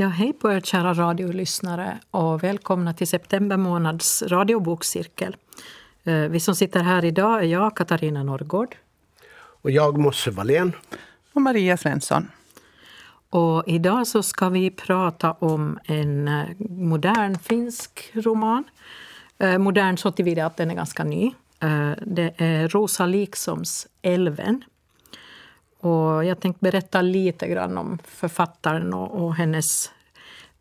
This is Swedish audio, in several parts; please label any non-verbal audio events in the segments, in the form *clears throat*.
Ja, hej på er kära radiolyssnare och välkomna till september månads radiobokcirkel. Eh, vi som sitter här idag är jag, Katarina Norrgård. Och jag, Mosse Wallén. Och Maria Svensson. Och idag så ska vi prata om en eh, modern finsk roman. Eh, modern så tillvida att den är ganska ny. Det är Rosa Liksoms Älven och jag tänkte berätta lite grann om författaren och, och hennes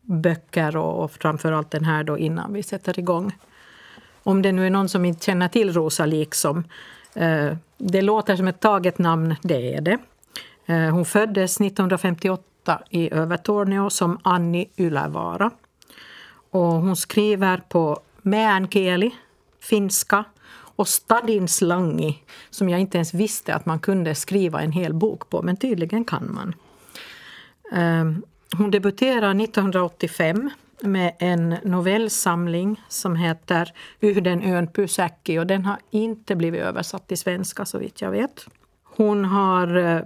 böcker och, och framförallt den här då innan vi sätter igång. Om det nu är någon som inte känner till Rosa liksom. Eh, det låter som ett taget namn, det är det. Eh, hon föddes 1958 i Övertorneå som Anni Ylävaara. Och hon skriver på meänkieli, finska, och stadinslangi som jag inte ens visste att man kunde skriva en hel bok på, men tydligen kan man. Ehm, hon debuterade 1985 med en novellsamling som heter Yhden ön Pysäkki och den har inte blivit översatt till svenska så vitt jag vet. Hon har eh,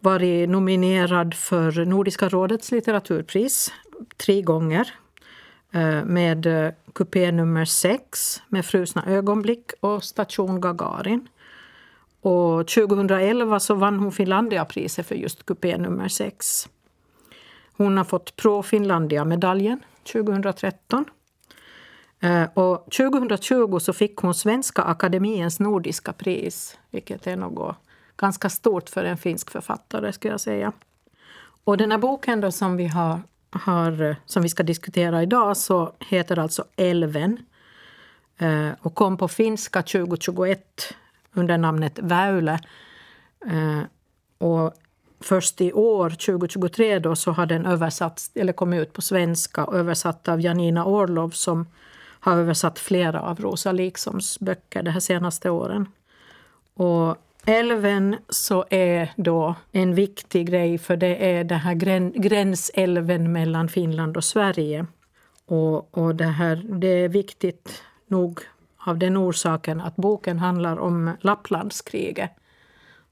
varit nominerad för Nordiska rådets litteraturpris tre gånger Eh, med eh, kupé nummer 6 med Frusna ögonblick och Station Gagarin. Och 2011 så vann hon Finlandiapriset för just kupé nummer 6. Hon har fått Pro Finlandia-medaljen 2013. Eh, och 2020 så fick hon Svenska Akademiens nordiska pris, vilket är något ganska stort för en finsk författare. skulle jag säga. Och den här boken då som vi har har, eh, som vi ska diskutera idag så heter alltså Älven eh, och kom på finska 2021 under namnet Väyle. Eh, och först i år, 2023, då, så har den översatts, eller kommit ut på svenska översatt av Janina Orlov som har översatt flera av Rosa Liksoms böcker de här senaste åren. Och Älven så är då en viktig grej för det är den här gränsälven mellan Finland och Sverige. Och, och det, här, det är viktigt nog av den orsaken att boken handlar om Lapplandskriget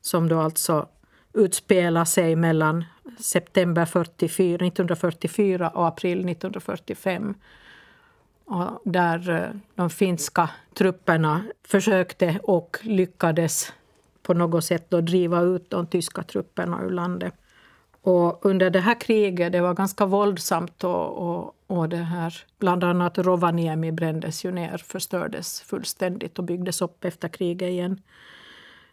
som då alltså utspelar sig mellan september 44, 1944 och april 1945 och där eh, de finska trupperna försökte och lyckades på något sätt då driva ut de tyska trupperna ur landet. Och under det här kriget, det var ganska våldsamt och, och, och det här, bland annat Rovaniemi brändes ju ner, förstördes fullständigt och byggdes upp efter kriget igen.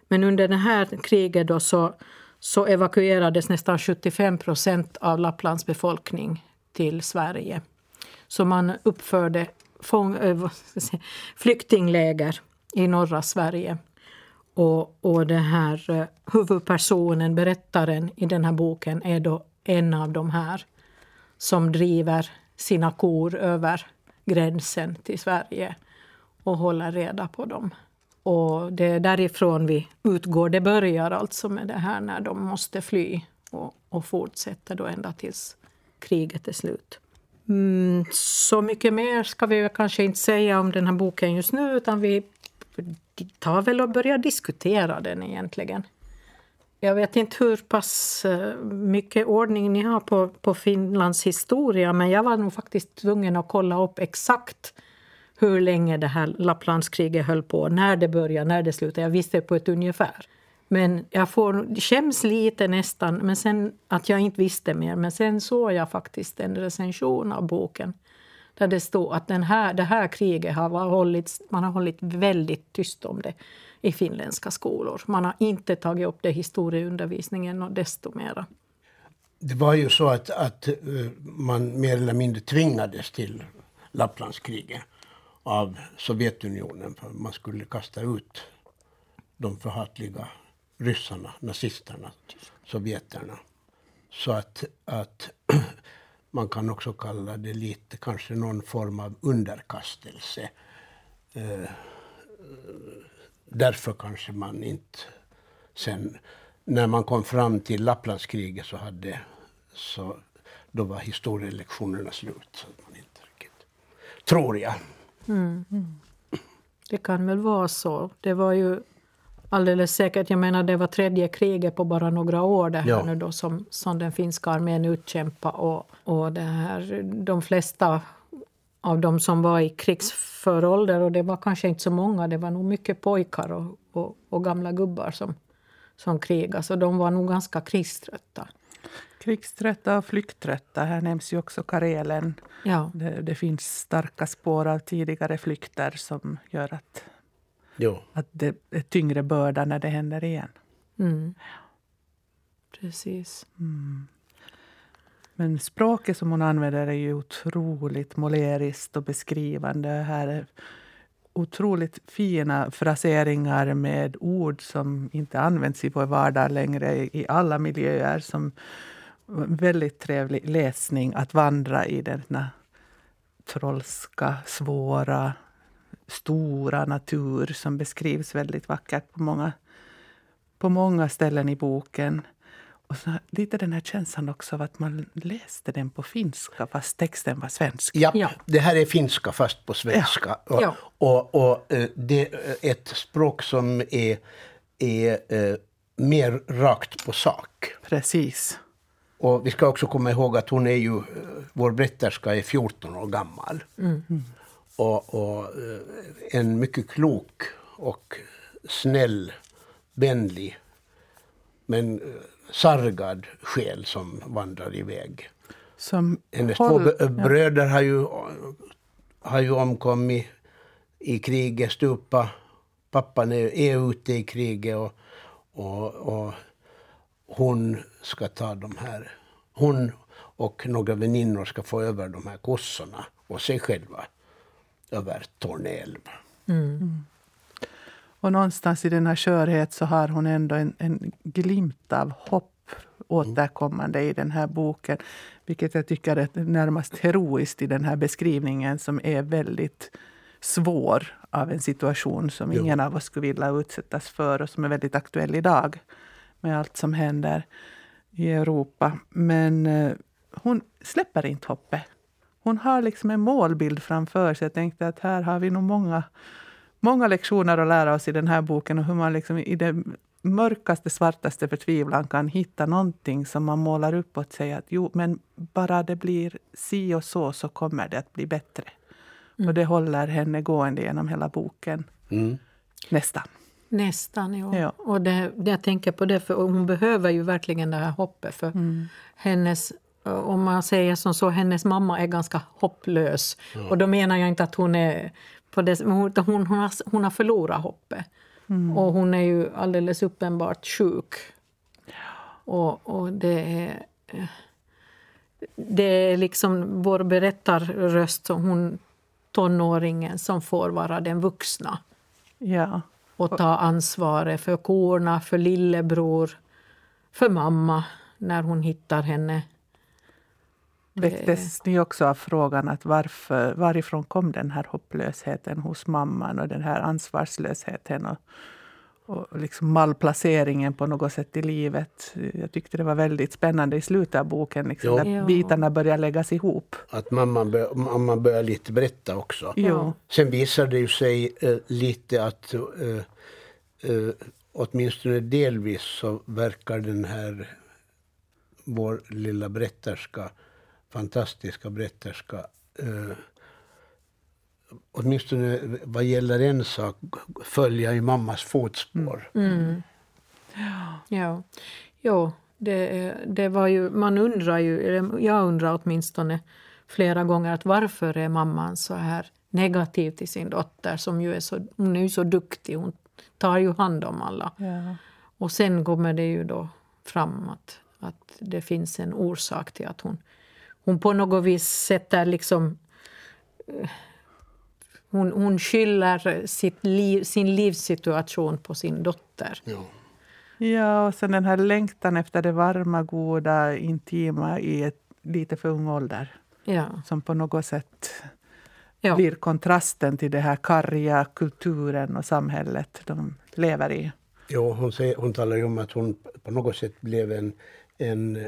Men under det här kriget då så, så evakuerades nästan 75 procent av Lapplands befolkning till Sverige. Så man uppförde fång, äh, flyktingläger i norra Sverige. Och, och den här eh, huvudpersonen, berättaren i den här boken är då en av de här som driver sina kor över gränsen till Sverige och håller reda på dem. Och det är därifrån vi utgår. Det börjar alltså med det här när de måste fly och, och fortsätter då ända tills kriget är slut. Mm, så mycket mer ska vi kanske inte säga om den här boken just nu utan vi tar väl och börja diskutera den egentligen. Jag vet inte hur pass eh, mycket ordning ni har på, på Finlands historia men jag var nog faktiskt tvungen att kolla upp exakt hur länge det här Lapplandskriget höll på, när det började, när det slutade. Jag visste på ett ungefär. Men jag får, skäms lite nästan men sen, att jag inte visste mer. Men sen såg jag faktiskt en recension av boken där det står att den här, det här kriget har hållits, man har hållit väldigt tyst om det i finländska skolor. Man har inte tagit upp det i historieundervisningen och desto mera. Det var ju så att, att eh, man mer eller mindre tvingades till Lapplandskriget av Sovjetunionen för man skulle kasta ut de förhatliga ryssarna, nazisterna, sovjeterna. Så att, att *clears throat* eh, man kan också kalla det lite kanske någon form av underkastelse. Eh, därför kanske man inte sen när man kom fram till Lapplandskriget så hade så då var historielektionerna slut. Så man inte riktigt, tror jag. Mm, mm. Det kan väl vara så. Det var ju alldeles säkert. Jag menar, det var tredje kriget på bara några år det här Ja. nu då, som, som den finska armén utkämpade. Och, och det här, de flesta av de som var i krigsför ålder, och det var kanske inte så många, det var nog mycket pojkar och, och, och gamla gubbar som, som krigade, så de var nog ganska krigströtta. Krigströtta och flykttrötta. Här nämns ju också Karelen. Ja. Det, det finns starka spår av tidigare flykter som gör att, Jo. att det är tyngre börda när det händer igen. Mm. Precis. Men språket som hon använder är ju otroligt måleriskt och beskrivande. Här är otroligt fina fraseringar med ord som inte används i vår vardag längre i alla miljöer. Som väldigt trevlig läsning att vandra i denna trollska, svåra, stora natur som beskrivs väldigt vackert på många, på många ställen i boken. Och så lite den här känslan också av att man läste den på finska fast texten var svensk. Ja, Ja. det här är finska fast på svenska. Och, Ja. och, och eh, det är ett språk som är, är eh, mer rakt på sak. Precis. Och vi ska också komma ihåg att hon är ju, eh, vår berätterska är 14 år gammal. Och, och eh, en mycket klok och snäll, vänlig, men eh, sargad själ som vandrar iväg. Som Hennes håll- två bröder har ju, har ju omkommit i kriget, stupa. Pappan är, är ute i kriget och, och, och hon ska ta de här... Hon och några väninnor ska få över de här kossorna och sig själva över Torneälv. Och någonstans i denna skörhet så har hon ändå en, en glimt av hopp återkommande i den här boken. Vilket jag tycker är närmast heroiskt i den här beskrivningen som är väldigt svår av en situation som ingen av oss skulle vilja utsättas för och som är väldigt aktuell idag med allt som händer i Europa. Men eh, hon släpper inte hoppet. Hon har liksom en målbild framför sig. Jag tänkte att här har vi nog många många lektioner att lära oss i den här boken och hur man liksom i den mörkaste, svartaste förtvivlan kan hitta någonting som man målar upp och säga att jo, men bara det blir si och så, så kommer det att bli bättre. Och det håller henne gående genom hela boken. Mm. Nästan. Nästan, ja. Ja. Och det, jag tänker på det, för hon behöver ju verkligen det här hoppet. För hennes, om man säger som så, hennes mamma är ganska hopplös. Och då menar jag inte att hon är på det, men hon, hon, hon, har, hon har förlorat hoppet. Och hon är ju alldeles uppenbart sjuk. Och, och det är... Det är liksom vår berättarröst, som hon, tonåringen, som får vara den vuxna Ja. och ta ansvaret för korna, för lillebror, för mamma när hon hittar henne. Väcktes ni också av frågan att varför, varifrån kom den här hopplösheten hos mamman och den här ansvarslösheten och, och liksom malplaceringen på något sätt i livet? Jag tyckte det var väldigt spännande i slutet av boken, liksom, där Ja. bitarna börjar läggas ihop. Att mamman, bör, mamman börjar lite berätta också. Jo. Sen visar det ju sig eh, lite att eh, eh, åtminstone delvis så verkar den här vår lilla berätterska, fantastiska berätterska eh, åtminstone vad gäller en sak följa i mammas fotspår. Ja, jo, det, det var ju, man undrar ju, eller jag undrar åtminstone flera gånger att varför är mamman så här negativ till sin dotter som ju är så, hon är ju så duktig, hon tar ju hand om alla. Ja. Och sen kommer det ju då fram att, att det finns en orsak till att hon, hon på något vis sätter liksom... eh, Hon, hon skyller sitt liv, sin livssituation på sin dotter. Ja. ja, och sen den här längtan efter det varma, goda, intima i ett lite för ung ålder. Ja, Som på något sätt ja. blir kontrasten till det här karga kulturen och samhället de lever i. Jo, hon, säger, hon talar ju om att hon på något sätt blev en, en...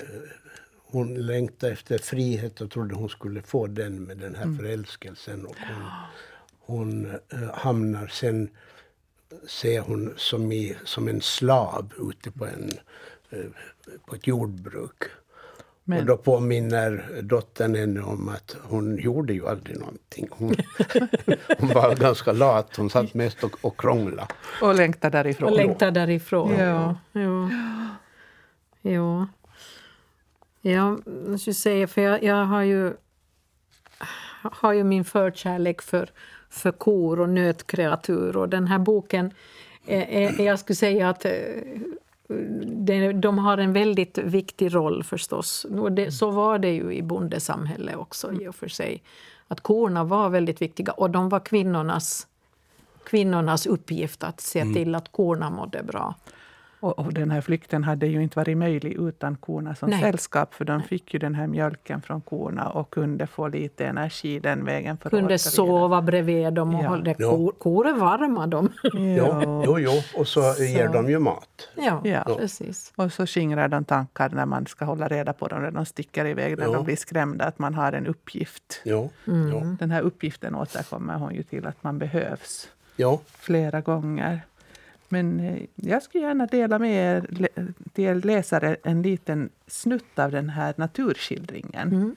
Hon längtade efter frihet och trodde hon skulle få den med den här förälskelsen. Och hon hon eh, hamnar sen ser hon som, i, som en slav ute på, en, eh, på ett jordbruk. Men- Och då påminner dottern henne om att hon gjorde ju aldrig någonting. Hon, *laughs* hon var ganska lat. Hon satt mest och, och krånglade. Och längtar därifrån. Och längtar därifrån. Ja. Ja. Ja. Ja, jag skulle säga, för jag, jag har ju har ju min förkärlek för, för kor och nötkreatur. Och den här boken, är, är, jag skulle säga att eh, de har en väldigt viktig roll förstås. Och det, så var det ju i bondesamhället också i och för sig. Att korna var väldigt viktiga och de var kvinnornas, kvinnornas uppgift att se till att korna mådde bra. Och, och den här flykten hade ju inte varit möjlig utan korna som Nej. sällskap, för de fick ju den här mjölken från korna och kunde få lite energi den vägen. För kunde sova bredvid dem och Ja. hålla Ja. kor, kor är varma de. Jo, jo, jo. Och så, ger de ju mat. ja, Ja. precis. Och så skingrar de tankar när man ska hålla reda på dem när de sticker iväg, när Ja. de blir skrämda, att man har en uppgift. Jo, Mm. Den här uppgiften återkommer hon ju till, att man behövs jo. flera gånger. Men eh, jag skulle gärna dela med er, till läsare en liten snutt av den här naturskildringen Mm.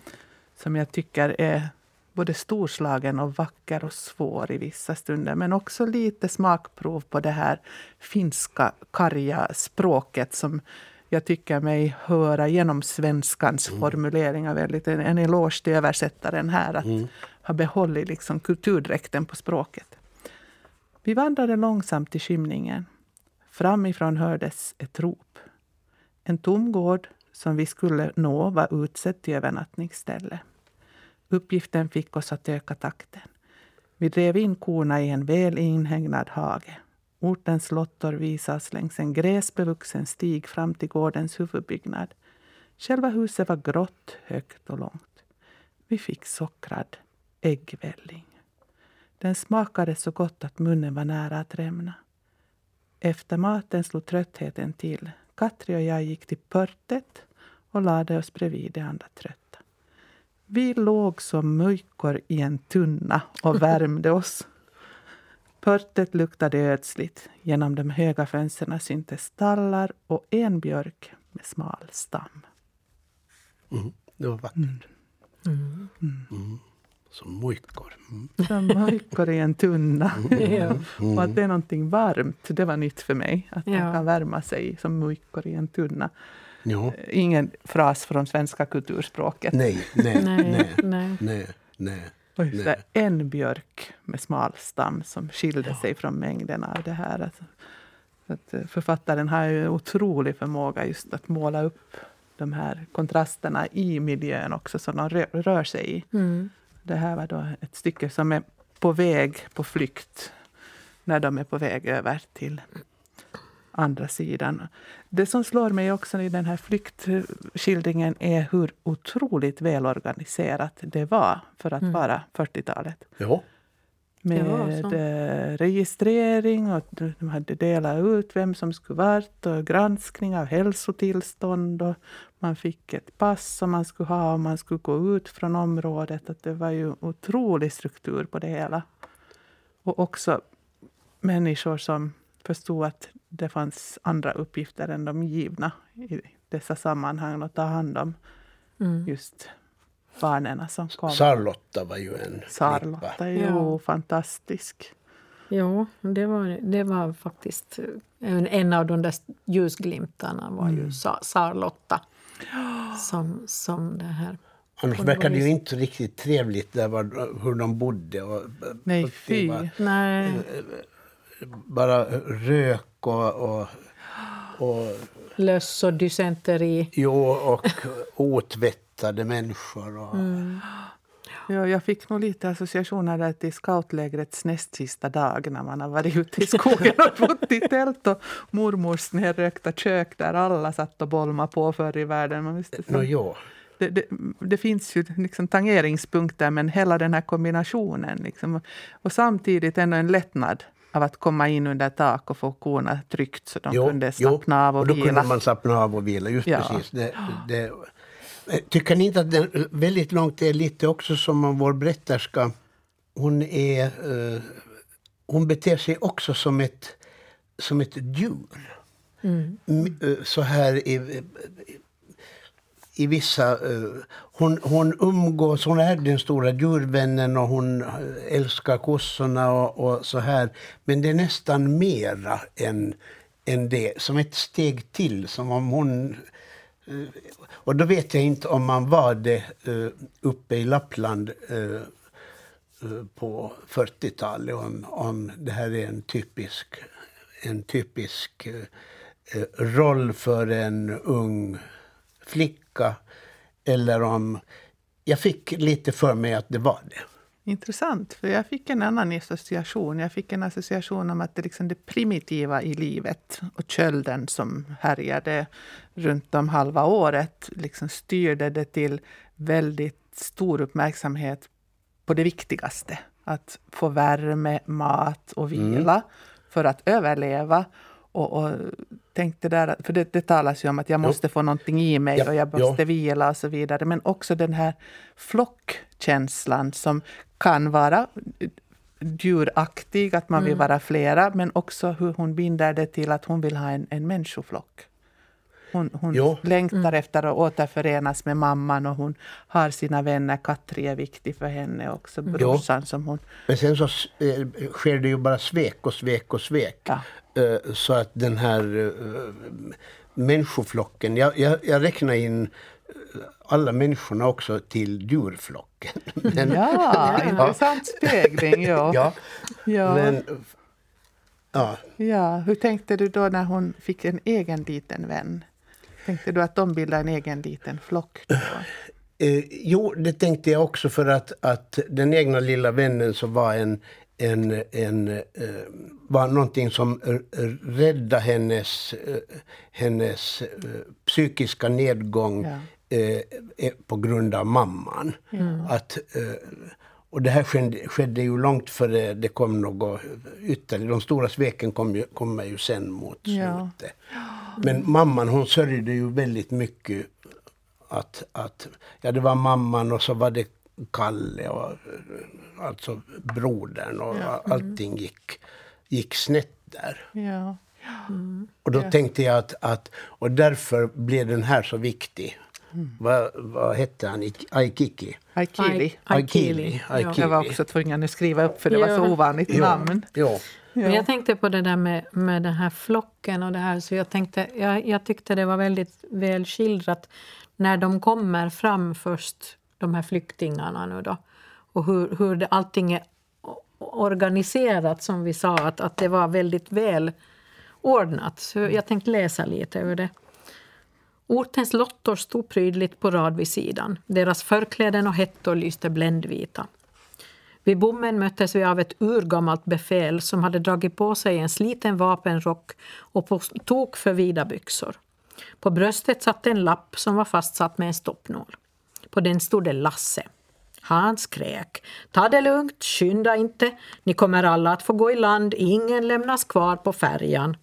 som jag tycker är både storslagen och vacker och svår i vissa stunder. Men också lite smakprov på det här finska karga språket som jag tycker mig höra genom svenskans formuleringar väldigt. En, en eloge till översättaren här att ha behållit liksom kulturdräkten på språket. Vi vandrade långsamt i skymningen. Framifrån hördes ett rop. En tom gård som vi skulle nå var utsedd till övernattningsställe. Uppgiften fick oss att öka takten. Vi drev in korna i en väl inhägnad hage. Ortens lottor visas längs en gräsbevuxen stig fram till gårdens huvudbyggnad. Själva huset var grått, högt och långt. Vi fick sockrad äggvälling. Den smakade så gott att munnen var nära att rämna. Efter maten slog tröttheten till. Katri och jag gick till pörtet och lade oss bredvid de andra trötta. Vi låg som mujkor i en tunna och värmde oss. Pörtet luktade ödsligt. Genom de höga fönstren syntes stallar och en björk med smal stam. Mm. Det var vackert. Mm. Som mojkor. Mm. Som mujkor i en tunna. *laughs* Ja. Och att det är någonting varmt, det var nytt för mig. Att man Ja. kan värma sig som mujkor i en tunna. Jo. Ingen fras från svenska kulturspråket. Nej, nej, Nej, nej, nej. nej, nej. Och just Nej. det, en björk med smal stam som skilde sig från mängden av det här. Alltså, att eh, författaren har ju en otrolig förmåga just att måla upp de här kontrasterna i miljön också, som de rör, rör sig i. Mm. Det här var då ett stycke som är på väg på flykt när de är på väg över till andra sidan. Det som slår mig också i den här flyktskildringen är hur otroligt välorganiserat det var för att vara 40-talet. Jo. Med eh, registrering och de hade delat ut vem som skulle varit och granskning av hälsotillstånd. Och man fick ett pass som man skulle ha om man skulle gå ut från området. Att det var ju otrolig struktur på det hela. Och också människor som förstod att det fanns andra uppgifter än de givna i dessa sammanhang att ta hand om Mm. just barnen som kom. Sarlotta var ju en Sarlotta ju Ja. fantastisk. Jo, det var, det var faktiskt en, en av de där ljusglimtarna var Mm. ju Sa, Sarlotta. *gasps* Som, som det här. Annars Och det verkar var det ju inte riktigt trevligt där var, hur de bodde. Och, Nej, och det fy. var Nej, Bara rök och, och, och, löss och dysenteri. jo, och otvättade människor. Och, Mm. Ja, jag fick nog lite associationer där till scoutlägrets näst sista dag när man har varit ute i skogen och bott i tält och mormors nerrökta kök där alla satt och bolmade på förr i världen. Man visste, Nå, jo. det, det, det finns ju liksom tangeringspunkter men hela den här kombinationen. Liksom, och samtidigt ändå en lättnad av att komma in under tak och få korna tryckt så de Jo, kunde jo. slappna av och, och då vila. kunde man slappna av och vila. Just Ja. precis. Det, det, tycker ni inte att den väldigt långt är lite också som om vår berätterska, hon är... eh, hon beter sig också som ett som ett djur. Mm. Så här i, i vissa... Eh, hon, hon umgås, hon är den stora djurvännen och hon eh, älskar kossorna och, och så här. Men det är nästan mera än, än det, som ett steg till. Som om hon eh, och då vet jag inte om man var det uppe i Lappland på 40-talet, om, om det här är en typisk, en typisk roll för en ung flicka. Eller om... Jag fick lite för mig att det var det. Intressant, för jag fick en annan association. Jag fick en association om att det, liksom det primitiva i livet och kölden som härjade runt om halva året liksom styrde det till väldigt stor uppmärksamhet på det viktigaste. Att få värme, mat och vila mm. för att överleva. Och, och tänkte där, för det, det talas ju om att jag måste jo. få någonting i mig ja, och jag måste ja. vila och så vidare. Men också den här flockkänslan som kan vara djuraktig, att man vill mm. vara flera, men också hur hon binder det till att hon vill ha en, en människoflock. Hon, hon längtar mm. efter att återförenas med mamman och hon har sina vänner. Katri är viktig för henne också, brorsan jo. som hon... Men sen så eh, sker det ju bara svek och svek och svek. Ja. Eh, så att den här uh, människoflocken, jag, jag, jag räknar in alla människorna också till djurflocken. *laughs* Men, *laughs* ja, intressant spegling. Ja. *laughs* ja. ja. Men, ja. ja. Hur tänkte du då när hon fick en egen liten vän? Tänkte du att de bildade en egen liten flock? Då? Eh, jo, det tänkte jag också för att, att den egna lilla vännen som var en, en, en, eh, var någonting som räddade hennes, eh, hennes eh, psykiska nedgång ja. på grund av mamman. Mm. Att, och det här skedde, skedde ju långt före det kom något ytterligare. De stora sveken kom ju, kommer ju sen mot ja. slutet. Men mamman hon sörjde ju väldigt mycket att, att ja, det var mamman och så var det Kalle och alltså brodern och ja. mm. allting gick, gick snett där. Ja. Mm. Och då ja. tänkte jag att, att, och därför blev den här så viktig. Mm. Vad, vad hette han? Aikiki? Aikili. Aikili. Aikili. Jag var också tvungen att skriva upp för det var så ovanligt ja. namn. Ja. Men jag tänkte på det där med, med den här flocken och det här så jag tänkte, jag, jag tyckte det var väldigt väl skildrat när de kommer fram först, de här flyktingarna nu då och hur, hur det, allting är organiserat som vi sa, att, att det var väldigt väl ordnat. Så jag tänkte läsa lite över det. Ortens lottor stod prydligt på rad vid sidan. Deras förkläden och hettor lyste bländvita. Vid bommen möttes vi av ett urgammalt befäl som hade dragit på sig en sliten vapenrock och på tok för vida byxor. På bröstet satt en lapp som var fastsatt med en stoppnål. På den stod det Lasse. Han skrek. Ta det lugnt, skynda inte. Ni kommer alla att få gå i land, ingen lämnas kvar på färjan.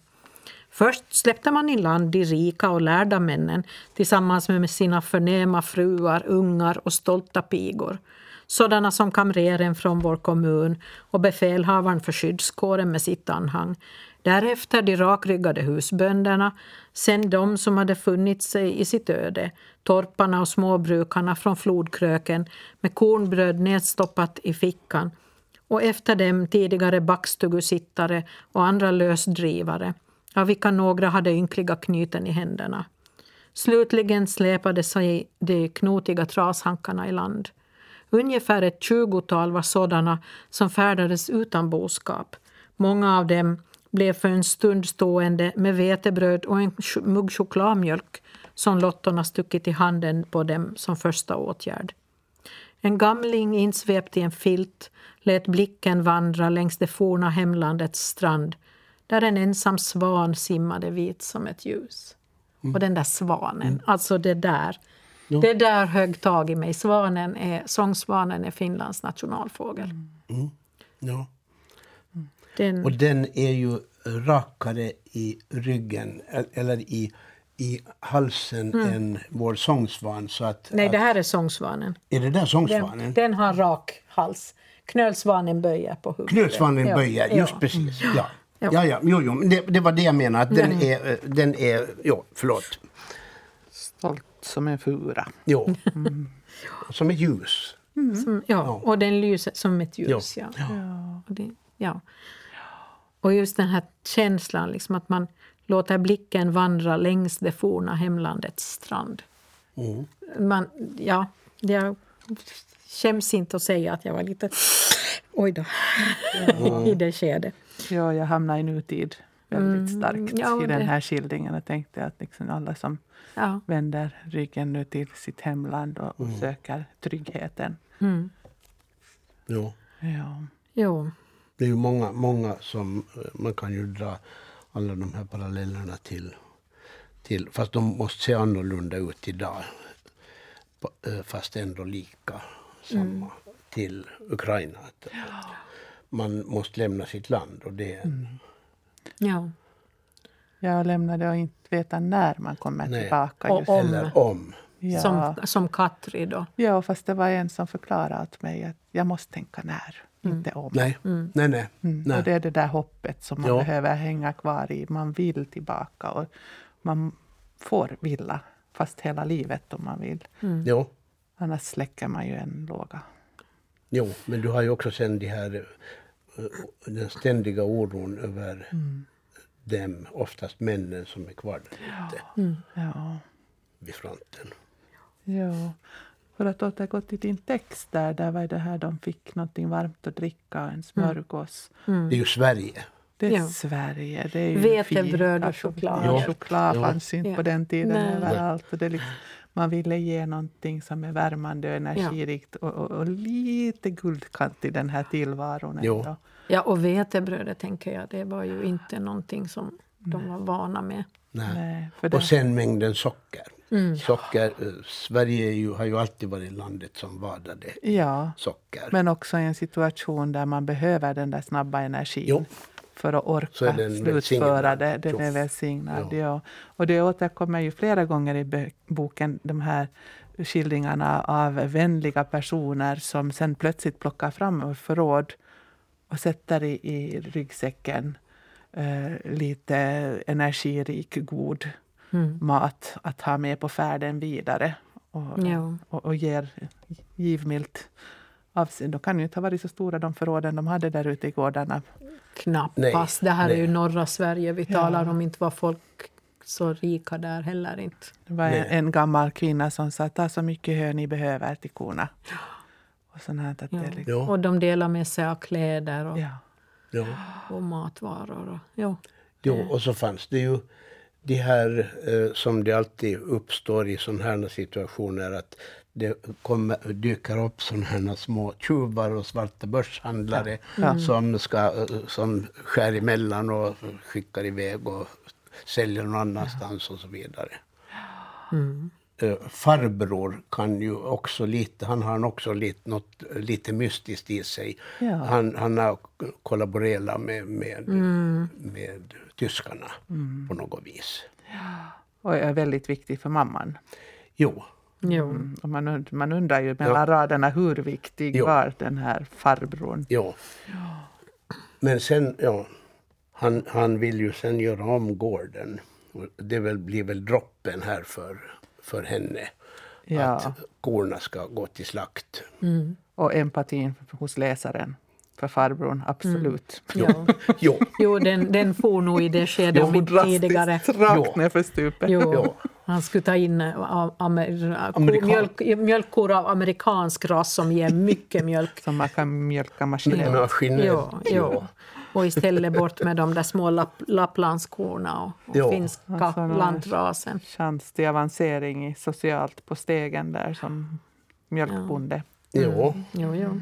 Först släppte man i land de rika och lärda männen tillsammans med sina förnäma fruar, ungar och stolta pigor. Sådana som kamreren från vår kommun och befälhavaren för skyddskåren med sitt anhang. Därefter de rakryggade husbönderna, sen de som hade funnit sig i sitt öde, torparna och småbrukarna från flodkröken med kornbröd nedstoppat i fickan och efter dem tidigare backstugusittare och andra lösdrivare, av vilka några hade ynkliga knyten i händerna. Slutligen släpade sig de knotiga trashankarna i land. Ungefär ett tjugotal var sådana som färdades utan boskap. Många av dem blev för en stund stående med vetebröd och en mugg chokladmjölk som lottorna stuckit i handen på dem som första åtgärd. En gamling insvept i en filt lät blicken vandra längs det forna hemlandets strand där en ensam svan simmade vit som ett ljus. Mm. Och den där svanen, mm. alltså det där. Ja. Det där högg tag i mig. Svanen är, sångsvanen är Finlands nationalfågel. Mm. Ja. Den... Och den är ju rakare i ryggen, eller i, i halsen, mm. än vår sångsvan. Så att, Nej, att, det här är sångsvanen. Är det där sångsvanen? Den, den har rak hals. Knölsvanen böjer på huvudet. Knölsvanen böjer, just ja. precis. Ja. Ja, ja, jo, jo, men det, det var det jag menade. Att den, Mm. är, den är... Jo, förlåt. Stolt som en fura. Jo. Som ett ljus. Som, ja, och den lyser som ett ljus. Ja. Ja. Och, det, ja. Och just den här känslan, liksom att man låter blicken vandra längs det forna hemlandets strand. Mm. Man, ja, jag skäms inte att säga att jag var lite... Oj då. I det skedet. Ja, jag hamnar i nutid väldigt starkt Mm, ja, i den här skildringen. Jag tänkte att liksom alla som Ja. vänder ryggen nu till sitt hemland och, och söker tryggheten. Mm. Jo. Ja. Jo. Det är ju många, många som... eh, Man kan ju dra alla de här parallellerna till... till fast de måste se annorlunda ut idag. Eh, Fast ändå lika samma till Ukraina. Att, att man måste lämna sitt land och det... Ja. Jag lämnade och inte veta när man kommer Nej. tillbaka. Och om. Eller om. Ja. Som, som Katri då. ja, fast det var en som förklarade åt mig att jag måste tänka när, inte om. Nej, nej, nej. Mm. nej. Och det är det där hoppet som man Ja. behöver hänga kvar i. Man vill tillbaka och man får vilja, fast hela livet om man vill. Jo. Annars släcker man ju en låga. Jo, men du har ju också sen de här, eh, den ständiga oron över dem, oftast männen som är kvar där ute Ja. vid fronten. ja. För att återgå till din text där, där var det här de fick någonting varmt att dricka, en smörgås. Det är ju Sverige. Det är Ja. Sverige. Det är ju Vetebröd och choklad. Ja. Choklad Ja. fanns inte Ja. på den tiden Nej. överallt. Och det liksom, man ville ge någonting som är värmande och energirikt och, och, och lite guldkant i den här tillvaron. Ändå. Ja, och vetebrödet tänker jag, det var ju inte någonting som de var vana med. Nej. Nej, för det, Och sen mängden socker. Socker eh, Sverige ju, har ju alltid varit landet som vadade ja, socker. men också i en situation där man behöver den där snabba energin. Jo. för att orka slutföra det. Den är välsignad. Ja. Ja. Och det återkommer ju flera gånger i boken, de här skildringarna av vänliga personer som sen plötsligt plockar fram ur förråd och sätter i, i ryggsäcken eh, lite energirik, god mat att ha med på färden vidare. Och, Ja. och, och ger givmilt av sig. De kan ju inte ha varit så stora de förråden de hade där ute i gårdarna. Knappast. det här nej. är ju norra Sverige vi Ja. talar om. Inte var folk så rika där heller inte. Det var en, Nej. en gammal kvinna som sa ta så mycket hö ni behöver till korna. Och sånt här, att Ja. det liksom, Ja. Och de delar med sig av kläder och, ja. Ja. och matvaror. Och, ja. Jo, och så fanns det ju de här eh, som det alltid uppstår i sådana här situationer att det kommer, dyker upp sådana här små tjuvar och svarta börshandlare som, ska, eh, som skär emellan och skickar iväg och säljer någon annanstans och så vidare. Eh, farbror kan ju också lite, han har också lite, något lite mystiskt i sig. Ja. Han, han har kollaborerat med, med, med tyskarna på något vis. Och är väldigt viktig för mamman. Jo, Jo. Mm. Och man, und- man undrar ju mellan raderna hur viktig Jo. var den här farbrorn. jo. Men sen, ja, han, han vill ju sen göra om gården. Det väl, blir väl droppen här för, för henne. Ja. Att korna ska gå till slakt. Och empatin hos läsaren för farbrorn, absolut. *laughs* Ja. Jo, *laughs* Jo, den, den for nog i det skedet Jo, tidigare. *laughs* rakt Jo. ner för stupet. Jo, Jo. han skulle ta in am- amer, mjölk, mjölkkor av amerikansk ras som ger mycket mjölk. Som man kan mjölka maskinellt. maskinellt. Jo, jo. Och istället bort med de där små lapp, lapplandskorna och, och finska Alltså, lantrasen. Chans till avancering socialt på stegen där som mjölkbonde. Jo, Jo, jo.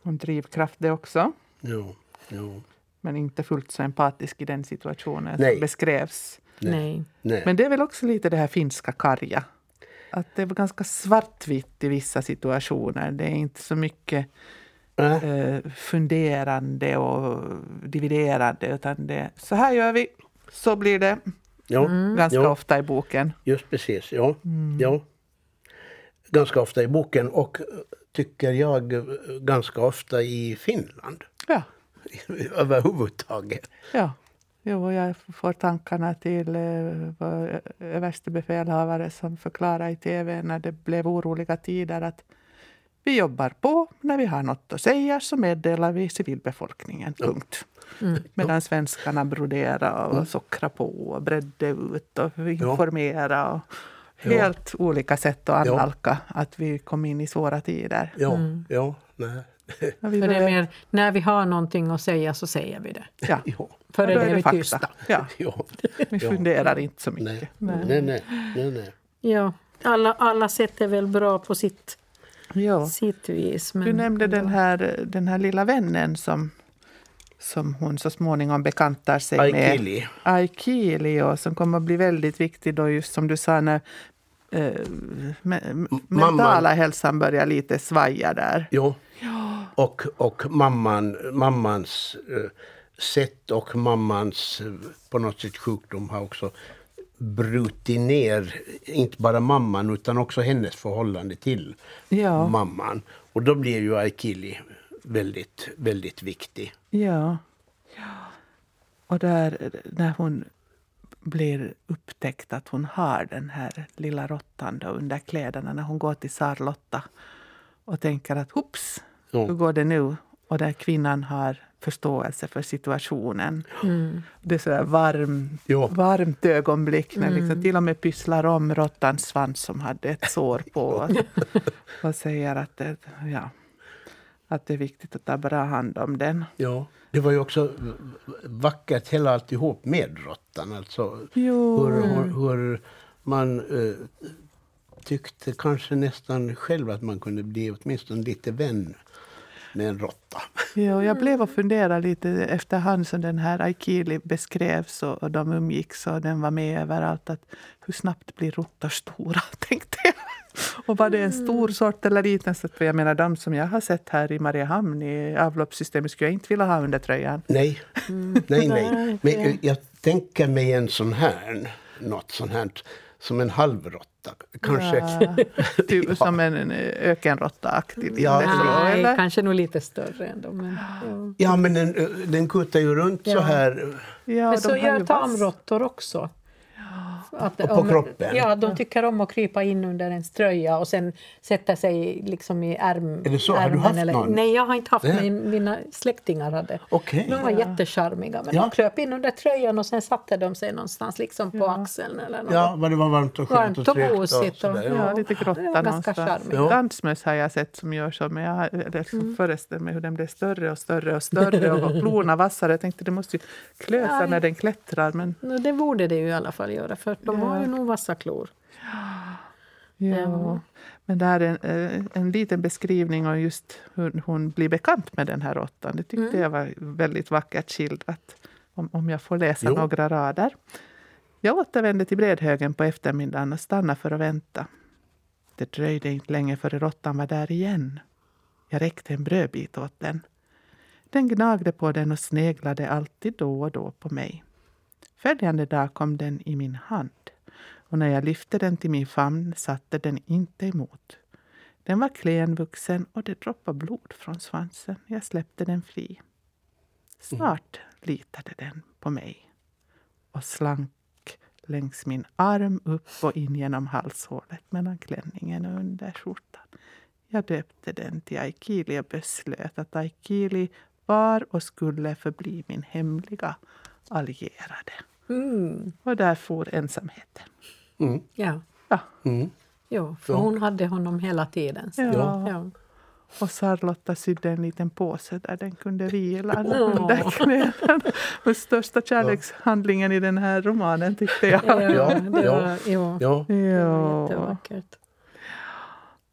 Och en drivkraft det också. jo, jo. Men inte fullt så empatisk i den situationen Nej. som beskrevs. Nej. Nej. Men det är väl också lite det här finska karga. Att det är ganska svartvitt i vissa situationer. Det är inte så mycket eh, funderande och dividerande. Utan det så här gör vi, så blir det. jo, Ganska jo. ofta i boken. Just precis, ja. ja. Ganska ofta i boken och eh, tycker jag eh, ganska ofta i Finland. Ja. överhuvudtaget. Ja. Jo, jag får tankarna till eh, överstebefälhavare som förklarade i tv när det blev oroliga tider att vi jobbar på. När vi har något att säga så meddelar vi civilbefolkningen. Punkt. Mm. Medan svenskarna broderade och mm. sockrade på och bredde ut och informerade. Och helt ja. olika sätt att analka ja. att vi kom in i svåra tider. Ja, mm. ja nej. *laughs* För det är mer, när vi har någonting att säga så säger vi det. Ja. *laughs* För det är vi fakta. tysta. Ja. ja. *laughs* Vi funderar inte så mycket. Nej, nej, nej. nej, nej. Ja, alla, alla sätt är väl bra på sitt, ja. sitt vis. Men, du nämnde den här, den här lilla vännen som, som hon så småningom bekantar sig Aikili. med. Aikili. Och som kommer att bli väldigt viktig då just som du sa när eh, me, mentala hälsan börjar lite svaja där. Jo. Ja. Och, och mamman, mammans eh, sätt och mammans eh, på något sätt sjukdom har också brutit ner inte bara mamman utan också hennes förhållande till ja. mamman. Och då blir ju Aikili väldigt, väldigt viktig. Ja. ja. Och där när hon blir upptäckt att hon har den här lilla råttan under kläderna när hon går till Sarlotta och tänker att hoops, hur går det nu? Och där kvinnan har förståelse för situationen. Mm. Det är så varm, varmt ögonblick när mm. liksom till och med pysslar om råttans svans som hade ett sår på *laughs* och säger att det, ja, att det är viktigt att ta bra hand om den. Ja. Det var ju också vackert hela alltihop med råttan. Alltså hur, hur, hur, man eh, tyckte kanske nästan själv att man kunde bli åtminstone lite vän med en råtta. Ja, jag blev och funderade lite efterhand som den här Aikili beskrevs och, och de umgicks och den var med överallt. Att hur snabbt blir råttor stora, *laughs* tänkte jag. Och var det en stor mm. sort eller liten sort? För jag menar, de som jag har sett här i Mariehamn i avloppssystemet skulle jag inte vilja ha under tröjan. Nej, mm. nej, nej. Men jag tänker mig en sån här, något sånt här som en halvråtta. Kanske. Ja, *laughs* typ som en ökenråtta-aktig. Ja, Nej, eller? kanske nog lite större ändå. Men, ja. ja, men den, den kutar ju runt ja. så här. Ja, men så gör tamråttor också. Att, och på om, kroppen? Ja, de tycker om att krypa in under en tröja och sen sätta sig liksom i ärm, Är det så? Har du haft eller, någon? Nej, jag har inte haft men mina släktingar hade. Okay. De var ja. jättecharmiga. Men ja. de kröp in under tröjan och sen satte de sig någonstans liksom på ja. axeln. Eller något. Ja, vad det var varmt och skönt varmt och, och gosigt. Och, och, ja. lite grotta någonstans. Dansmöss har jag sett som gör så, men jag liksom mm. föreställer mig hur den blev större och större och större och klorna vassare. Jag tänkte det måste ju klösa ja, när den klättrar. Men... Det borde det ju i alla fall göra, för de har ju nog vassa klor. Ja, mm. men det här är en, eh, en liten beskrivning av just hur hon blir bekant med den här råttan. Det tyckte mm. jag var väldigt vackert skildrat. Om, om jag får läsa jo. några rader. Jag återvände till Bredhögen på eftermiddagen och stannade för att vänta. Det dröjde inte länge före råttan var där igen. Jag räckte en brödbit åt den. Den gnagde på den och sneglade alltid då och då på mig. Följande dag kom den i min hand och när jag lyfte den till min famn satte den inte emot. Den var klenvuxen och det droppade blod från svansen. Jag släppte den fri. Snart litade den på mig och slank längs min arm upp och in genom halshålet mellan klänningen och underskjortan. Jag döpte den till Aikili och beslöt att Aikili var och skulle förbli min hemliga allierade. Mm. Och där for ensamheten. Mm. Ja. Ja. Mm. Jo, för ja. hon hade honom hela tiden. Ja. ja. Och Charlotta sydde en liten påse där den kunde vila under knäna. Den *laughs* största kärlekshandlingen i den här romanen tyckte jag. Ja, det var, ja. Ja. Ja. Ja. jättevackert.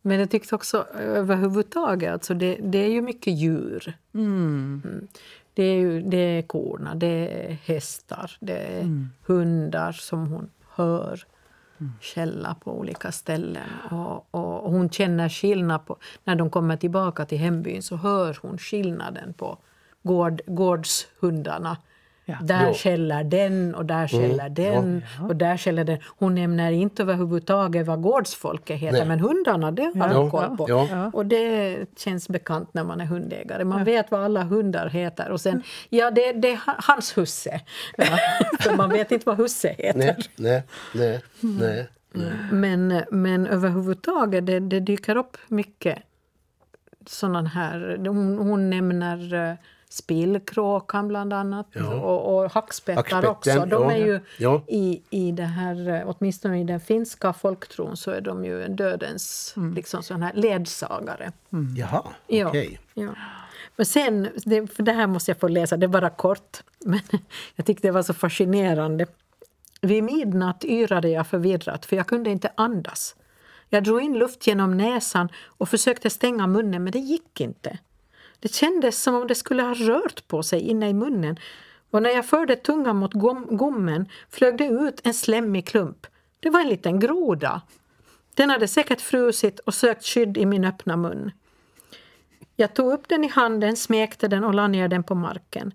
Men jag tyckte också överhuvudtaget, alltså det, det är ju mycket djur. Mm. Mm. Det är, ju, det är korna, det är hästar, det är mm. hundar som hon hör skälla på olika ställen. Och, och, och, hon känner skillnad på... När de kommer tillbaka till hembyn så hör hon skillnaden på gård, gårdshundarna Ja. Där Jo. skäller den och där skäller den och där skäller den. Hon nämner inte överhuvudtaget vad gårdsfolket heter Nej. men hundarna det har Ja. hon koll på. Ja. Och det känns bekant när man är hundägare. Man vet vad alla hundar heter och sen, ja det, det är ha- hans husse. *laughs* För man vet inte vad husse heter. Nej, nej, nej, nej. nej. Men, men överhuvudtaget, det, det dyker upp mycket sådana här... Hon, hon nämner uh, spillkråkan bland annat Ja. och, och hackspettar också. De ja. är ju Ja. i, i det här, åtminstone i den finska folktron så är de ju dödens liksom sån här ledsagare. Jaha, Ja, okej. ja. Men sen, det, för det här måste jag få läsa, det är bara kort. *laughs* Men jag tyckte det var så fascinerande. Vid midnatt yrade jag förvirrat för jag kunde inte andas. Jag drog in luft genom näsan och försökte stänga munnen men det gick inte. Det kändes som om det skulle ha rört på sig inne i munnen och när jag förde tungan mot gom- gommen flög det ut en slemmig klump. Det var en liten groda. Den hade säkert frusit och sökt skydd i min öppna mun. Jag tog upp den i handen, smekte den och la ner den på marken.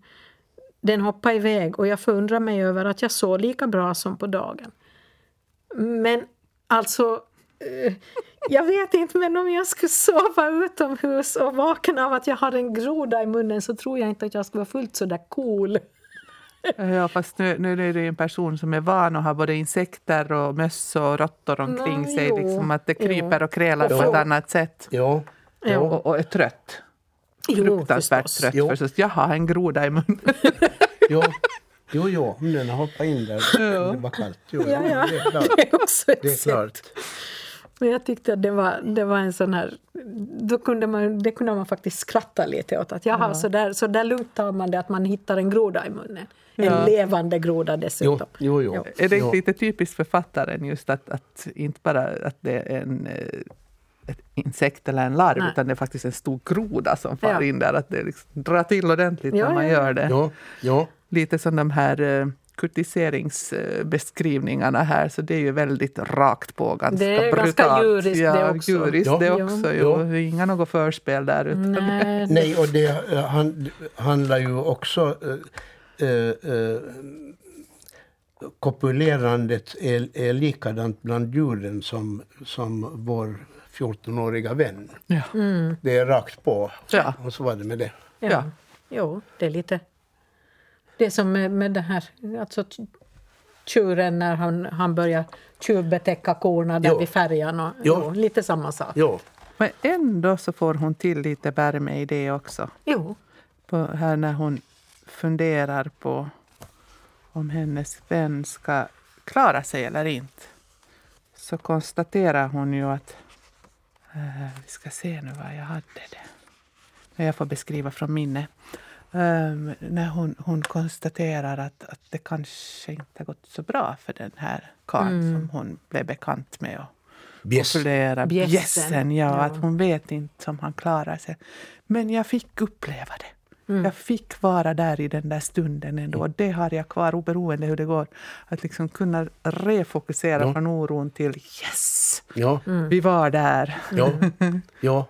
Den hoppade iväg och jag förundrade mig över att jag såg lika bra som på dagen. Men alltså, jag vet inte, men om jag skulle sova utomhus och vakna av att jag har en groda i munnen så tror jag inte att jag skulle vara fullt så där cool. Ja, fast nu, nu är det ju en person som är van att ha både insekter och möss och råttor omkring Nå, sig. jo, Liksom att det jo. kryper och krälar på ett annat sätt. Ja, Ja. Och, och är trött. Jo, Fruktansvärt förstås. trött Jo. förstås. Jag har en groda i munnen. *laughs* jo, jo, jo, om den har hoppat in där. Det var kallt. Jo, Ja, ja. det är klart. *laughs* Det är också ett Det är sätt. Men jag tyckte att det var, det var en sån här... Då kunde man, det kunde man faktiskt skratta lite åt. Att jaha, så, där, så där lugnt tar man det att man hittar en groda i munnen. En Ja. levande groda Jo, dessutom. jo, jo. Är det jo. inte lite typiskt författaren just att, att inte bara att det är en eh, ett insekt eller en larv Nej. utan det är faktiskt en stor groda som far Ja. in där. Att det liksom drar till ordentligt Ja, när man ja, gör det. Ja, ja, Lite som de här eh, kurtiseringsbeskrivningarna här, så det är ju väldigt rakt på, ganska Det är brutalt. ganska djuriskt ja, det också. Djuriskt Ja. det också. Ja. Jo. Inga något förspel där. Utan Nej, *laughs* Nej, och det eh, han, handlar ju också... Eh, eh, kopulerandet är, är likadant bland djuren som, som vår 14-åriga vän. Ja. Det är rakt på. Ja. Och så var det med det. ja. Ja. Jo, det är lite... Det är som med, med det här, alltså tjuren när han, han börjar tjuvbetäcka korna där Jo. vid färjan. Och, Jo. jo, lite samma sak. Jo, Men ändå så får hon till lite värme i det också. Jo. På, här när hon funderar på om hennes vän ska klara sig eller inte. Så konstaterar hon ju att... eh, vi ska se nu vad jag hade det. Jag får beskriva från minne. Um, när hon, hon konstaterar att, att det kanske inte har gått så bra för den här karln som hon blev bekant med. Och, Bjäss. Bjässen, bjässen. Ja, ja. att hon vet inte om han klarar sig. Men jag fick uppleva det. Mm. Jag fick vara där i den där stunden ändå. Och det har jag kvar oberoende hur det går. Att liksom kunna refokusera Ja. från oron till yes, ja, vi var där. ja, *laughs* ja,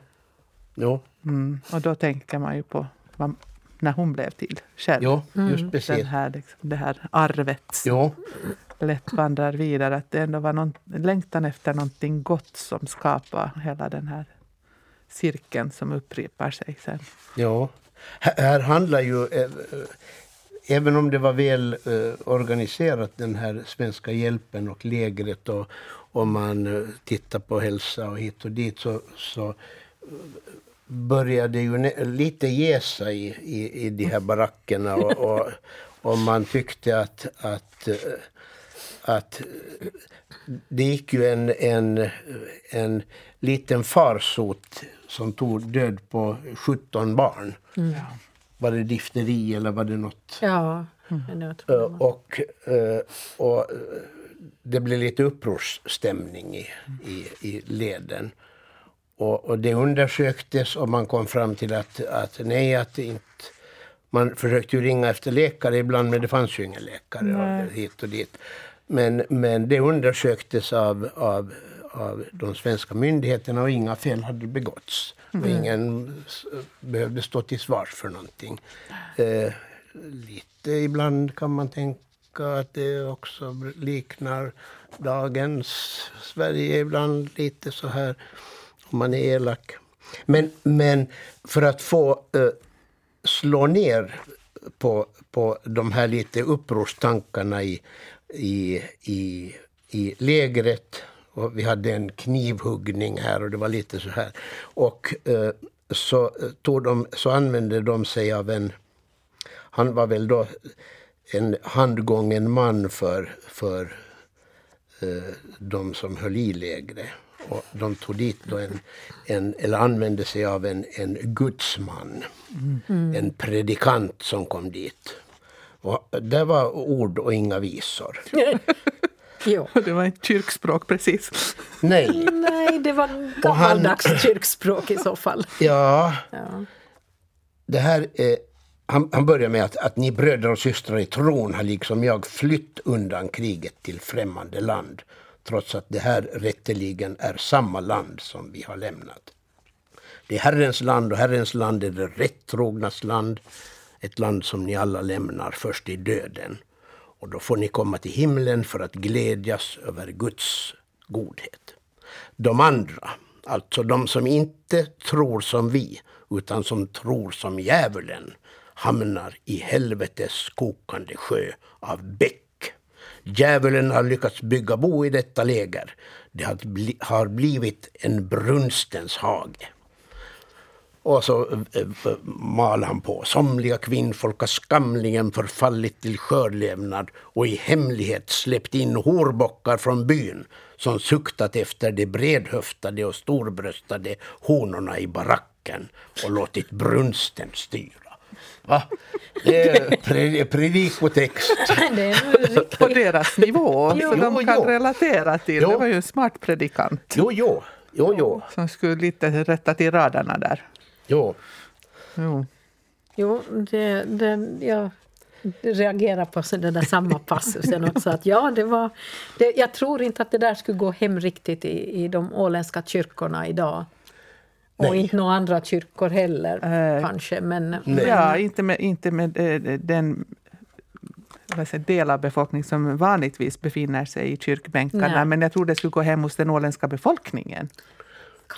ja, Mm. Och då tänker man ju på vad, när hon blev till själv. ja, just Den precis. här, liksom, det här arvet Ja, lätt vandrar vidare. Att det ändå var någon längtan efter någonting gott som skapar hela den här cirkeln som upprepar sig sen. Ja. Här, handlar ju, eh, eh, även om det var väl eh, organiserat den här svenska hjälpen och lägret och om man tittar på hälsa och hit och dit så, så började ju lite jäsa i, i, i de här barackerna och, och, och man tyckte att, att, att det gick ju en, en, en liten farsot som tog död på 17 barn. Var det difteri eller var det något? Ja, var- Och, eh, och eh, det blev lite upprorsstämning i, i, i leden. Och, och det undersöktes och man kom fram till att, att nej, att det inte... Man försökte ju ringa efter läkare ibland men det fanns ju ingen läkare och hit och dit. Men, men det undersöktes av, av, av de svenska myndigheterna och inga fel hade begåtts. Och ingen behövde stå till svars för någonting. Eh, lite ibland kan man tänka att det också liknar dagens Sverige ibland lite så här om man är elak. Men, men för att få eh, slå ner på, på de här lite upprorstankarna i, i, i, i lägret och vi hade en knivhuggning här och det var lite så här. Och eh, så, tog de, så använde de sig av en... Han var väl då en handgången man för, för eh, de som höll i lägret. Och de tog dit då en, en, eller använde sig av en, en gudsman. Mm. En predikant som kom dit. Och det var ord och inga visor. *laughs* Jo. Det var ett kyrkspråk precis. Nej. Nej, det var gammaldags han... kyrkspråk i så fall. Ja. ja. Det här är, han, han börjar med att, att ni bröder och systrar i tron har liksom jag flytt undan kriget till främmande land. Trots att det här rätteligen är samma land som vi har lämnat. Det är Herrens land och Herrens land är det rättrognas land. Ett land som ni alla lämnar först i döden. Och då får ni komma till himlen för att glädjas över Guds godhet. De andra, alltså de som inte tror som vi, utan som tror som djävulen, hamnar i helvetes kokande sjö av bäck. Djävulen har lyckats bygga bo i detta läger. Det har blivit en brunstens hage. Och så eh, eh, mal han på. Somliga kvinnfolk har skamligen förfallit till skörlevnad och i hemlighet släppt in horbockar från byn som suktat efter de bredhöftade och storbröstade honorna i baracken och låtit brunsten styra. Va? Det är predikotext. *laughs* På deras nivå, jo, så de kan jo. relatera till. Jo. Det var ju en smart predikant. Jo, jo. Jo, jo. Som skulle lite rätta till raderna där. Jo. Jo, jo det, det, jag reagerar på den där samma passusen *laughs* också. Att ja, det var, det, jag tror inte att det där skulle gå hem riktigt i, i de åländska kyrkorna idag. Nej. Och inte några andra kyrkor heller, äh, kanske. Men, men, Ja, inte med, inte med äh, den säga, del av befolkningen som vanligtvis befinner sig i kyrkbänkarna. Nej. Men jag tror det skulle gå hem hos den åländska befolkningen.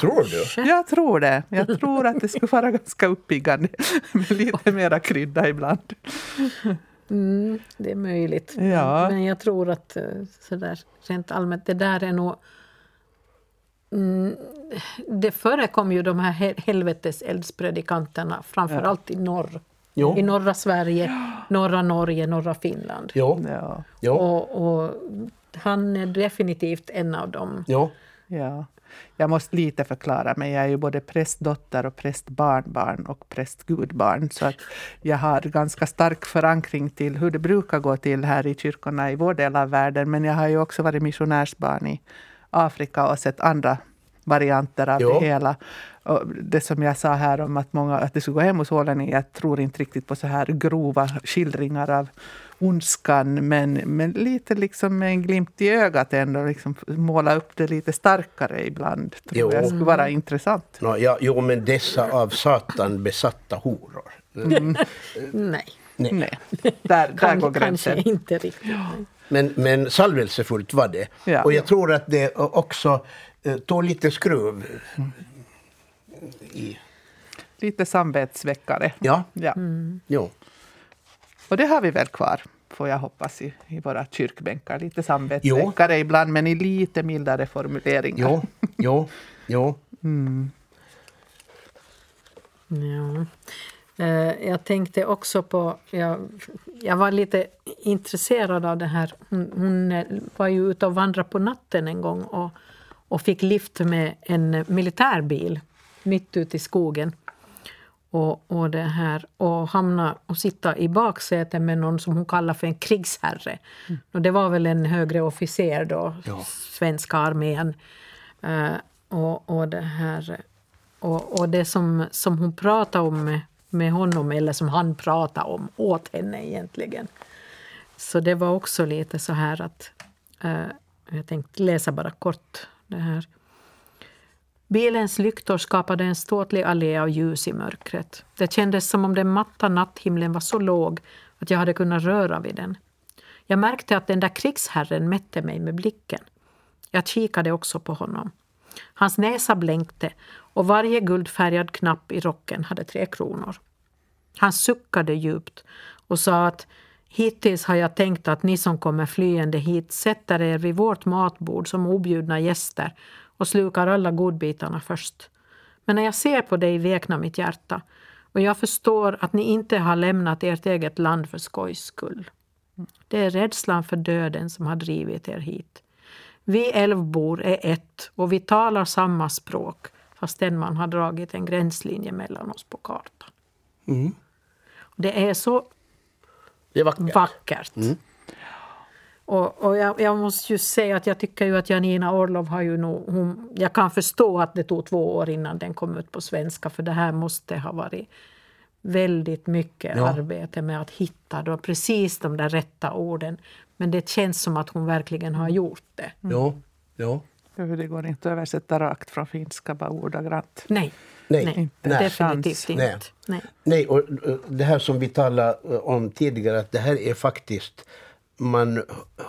Tror du? Jag tror det. Jag tror att det skulle vara ganska uppiggande *laughs* med lite mera krydda ibland. Mm, det är möjligt. Ja. Men jag tror att eh, sådär, rent allmänt, det där är nog... Mm, det förekom ju de här helveteseldspredikanterna framförallt ja. i norr. Jo. I norra Sverige, norra Norge, norra Finland. Jo. Ja. Jo. Och, och, han är definitivt en av dem. Jo. Ja. Jag måste lite förklara mig. Jag är ju både prästdotter och prästbarnbarn och prästgudbarn. Så att jag har ganska stark förankring till hur det brukar gå till här i kyrkorna i vår del av världen. Men jag har ju också varit missionärsbarn i Afrika och sett andra varianter av jo. det hela. Och det som jag sa här om att, många, att det skulle gå hem hos ålänningar, jag tror inte riktigt på så här grova skildringar av ondskan, men, men lite liksom med en glimt i ögat ändå, liksom måla upp det lite starkare ibland. Tror jo. jag skulle vara intressant. No, ja, jo, men dessa av Satan besatta horor. Mm. *laughs* Nej. Nej. Nej. Där, där går gränsen. Kanske inte riktigt. Men, men salvelsefullt var det. Ja. Och jag tror att det också eh, tog lite skruv i... Lite samvetsväckare. Ja. ja. Mm. Jo. Och det har vi väl kvar, får jag hoppas, i, i våra kyrkbänkar. Lite samvetsväckare ibland, men i lite mildare formuleringar. Jo, jo, jo. Mm. Ja. Eh, jag tänkte också på... Jag, jag var lite intresserad av det här. Hon, hon eh, var ju ute och vandrade på natten en gång och, och fick lift med en militärbil mitt ute i skogen och, och, det här, och hamna och sitta i baksätet med någon som hon kallar för en krigsherre. Mm. Och det var väl en högre officer då, ja. svenska armén. Uh, och, och, det här, och, och det som, som hon pratade om med, med honom, eller som han pratade om åt henne egentligen. Så det var också lite så här att... Uh, jag tänkte läsa bara kort det här. Bilens lyktor skapade en ståtlig allé av ljus i mörkret. Det kändes som om den matta natthimlen var så låg att jag hade kunnat röra vid den. Jag märkte att den där krigsherren mätte mig med blicken. Jag kikade också på honom. Hans näsa blänkte och varje guldfärgad knapp i rocken hade tre kronor. Han suckade djupt och sa att Hittills har jag tänkt att ni som kommer flyende hit sätter er vid vårt matbord som objudna gäster och slukar alla godbitarna först. Men när jag ser på dig veknar mitt hjärta och jag förstår att ni inte har lämnat ert eget land för skojs skull. Det är rädslan för döden som har drivit er hit. Vi älvbor är ett och vi talar samma språk fastän man har dragit en gränslinje mellan oss på kartan. Mm. Det är så Det är vackert. vackert. Och, och jag, jag måste ju säga att jag tycker ju att Janina Orlov har ju nog... Hon, jag kan förstå att det tog två år innan den kom ut på svenska för det här måste ha varit väldigt mycket Ja. arbete med att hitta då precis de där rätta orden. Men det känns som att hon verkligen har gjort det. Ja, ja. Det går inte att översätta rakt från finska, bara ordagrant. Nej, Nej, nej, inte. nej. definitivt inte. Nej. Nej. Nej, och det här som vi talade eh, om tidigare, att det här är faktiskt man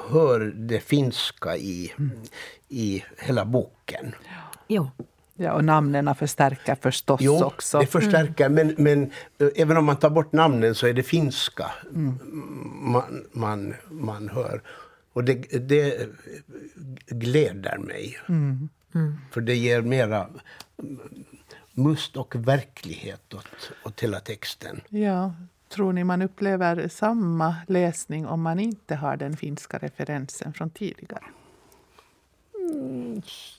hör det finska i, i hela boken. Jo. Ja, och namnen förstärker förstås Jo, också. det förstärker, men, men eh, även om man tar bort namnen så är det finska man, man, man hör. Och det, det gläder mig. För det ger mera mm, must och verklighet åt, åt hela texten. Ja, tror ni man upplever samma läsning om man inte har den finska referensen från tidigare?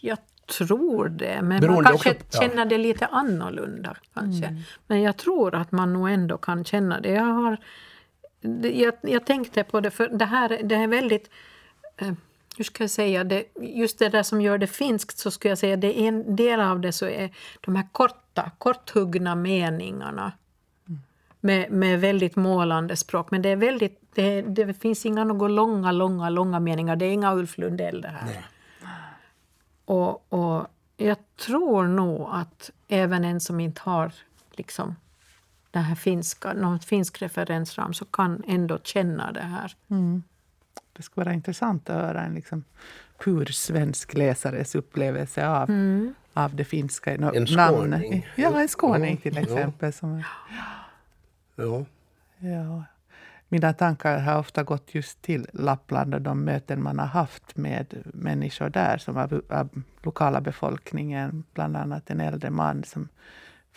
Jag tror det, men Beroende man kanske också- ja. känner det lite annorlunda. kanske. Men jag tror att man nog ändå kan känna det. Jag, har, jag, jag tänkte på det, för det här det är väldigt... Eh, hur ska jag säga? Det, just det där som gör det finskt så skulle jag säga det är en del av det så är de här korta, korthuggna meningarna. Med, med väldigt målande språk. Men det är väldigt... Det, det finns inga några långa, långa, långa meningar. Det är inga Ulf Lundell det här. Och, och jag tror nog att även en som inte har liksom det här finska, någon finsk referensram så kan ändå känna det här. Det skulle vara intressant att höra en liksom pur svensk läsares upplevelse av, av det finska no, En namn. skåning. Ja, en skåning till exempel. Som, Ja. ja. Mina tankar har ofta gått just till Lappland och de möten man har haft med människor där som av, av lokala befolkningen. Bland annat en äldre man som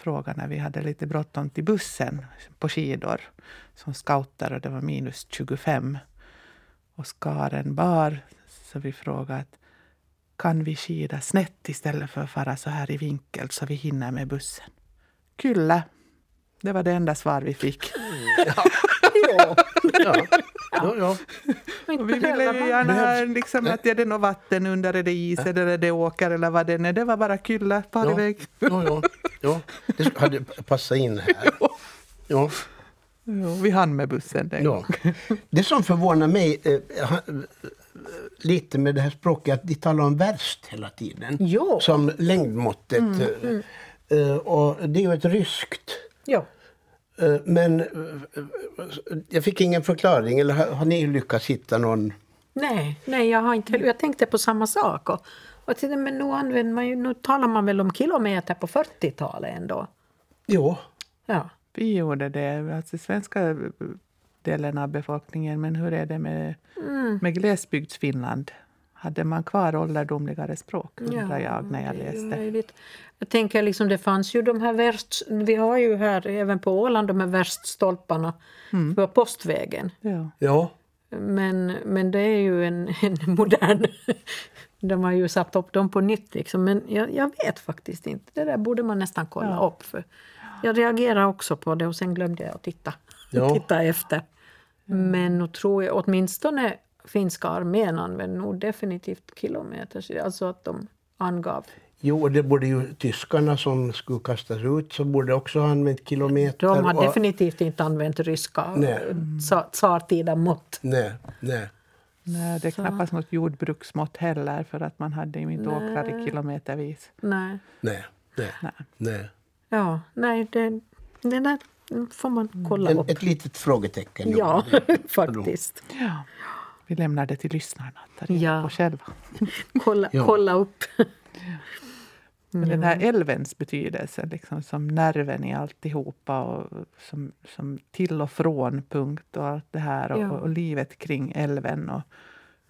frågade när vi hade lite bråttom till bussen på skidor som scouter och det var minus 25 och skaren bar. Så vi frågade kan vi skida snett istället för att fara så här i vinkel så vi hinner med bussen? Kyllä. Det var det enda svar vi fick. *laughs* *laughs* Ja. Ja. Ja, ville ju gärna ha liksom att är det något vatten under, är det is eller är det åker eller vad det är. Det var bara kyllä, far Ja. iväg. Ja, ja, ja. Det hade passat in här. *laughs* Ja. Jo, vi hann med bussen den Ja. Det som förvånar mig eh, eh, lite med det här språket är att de talar om värst hela tiden. Jo. Som längdmåttet. eh, eh, Och det är ju ett ryskt. Ja. Eh, Men eh, jag fick ingen förklaring. Eller har har ni lyckats hitta någon? Nej, nej jag, har inte, jag tänkte på samma sak. Och, och tänkte, men nu, använder man ju, nu talar man väl om kilometer på 40-talet ändå. Jo. Ja. Vi gjorde det, alltså svenska delen av befolkningen. Men hur är det med, med glesbygdsfinland? Hade man kvar ålderdomligare språk, undrar jag när jag läste. Jag tänker liksom, det fanns ju de här värst... Vi har ju här även på Åland de här värststolparna på postvägen. Ja. Ja. Men, men det är ju en, *laughs* en modern... De har ju satt upp dem på nytt. Liksom. Men jag, jag vet faktiskt inte. Det där borde man nästan kolla Ja. upp. För jag reagerar också på det och sen glömde jag att titta, Ja. *laughs* titta efter. Men nu tror jag åtminstone finska armén använder nog definitivt kilometer. Alltså att de angav. Jo, och det borde ju tyskarna som skulle kastas ut så borde också ha använt kilometer. De har och- definitivt inte använt ryska Nej. tsa- tsartida mått. Nej, nej. Nej, det är knappast något jordbruksmått heller för att man hade ju inte åkrar i kilometervis. Nej. Nej, nej, Nej. nej. Ja, nej, det, det där, får man kolla En, upp. ett litet frågetecken. Ja, *laughs* faktiskt. Ja. Vi lämnar det till lyssnarna att ta reda Ja. på själva. *laughs* Kolla, Ja. kolla upp. Men den här älvens betydelse liksom som nerven i alltihopa och som, som till och från punkt och allt det här och, Ja. och livet kring älven och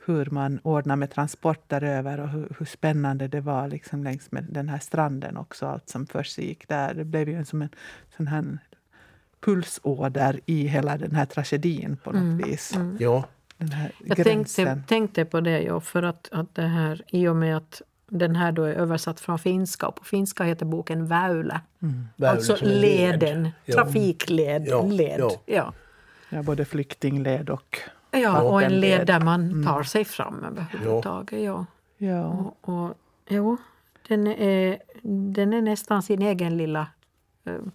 hur man ordnar med transporter över och hur, hur spännande det var liksom längs med den här stranden också, allt som försiggick där. Det blev ju en, som en sån här pulsåder i hela den här tragedin på något vis. Ja, Den här Jag gränsen. tänkte, tänkte på det, ja, för att, att det här, i och med att den här då är översatt från finska och på finska heter boken Väylä. Väylä Alltså led. leden, trafikled. Ja, led. ja. Ja. Ja, både flyktingled och... Ja, och en led där man tar sig fram överhuvudtaget. Ja. Ja. Och, och, jo, den, är, den är nästan sin egen lilla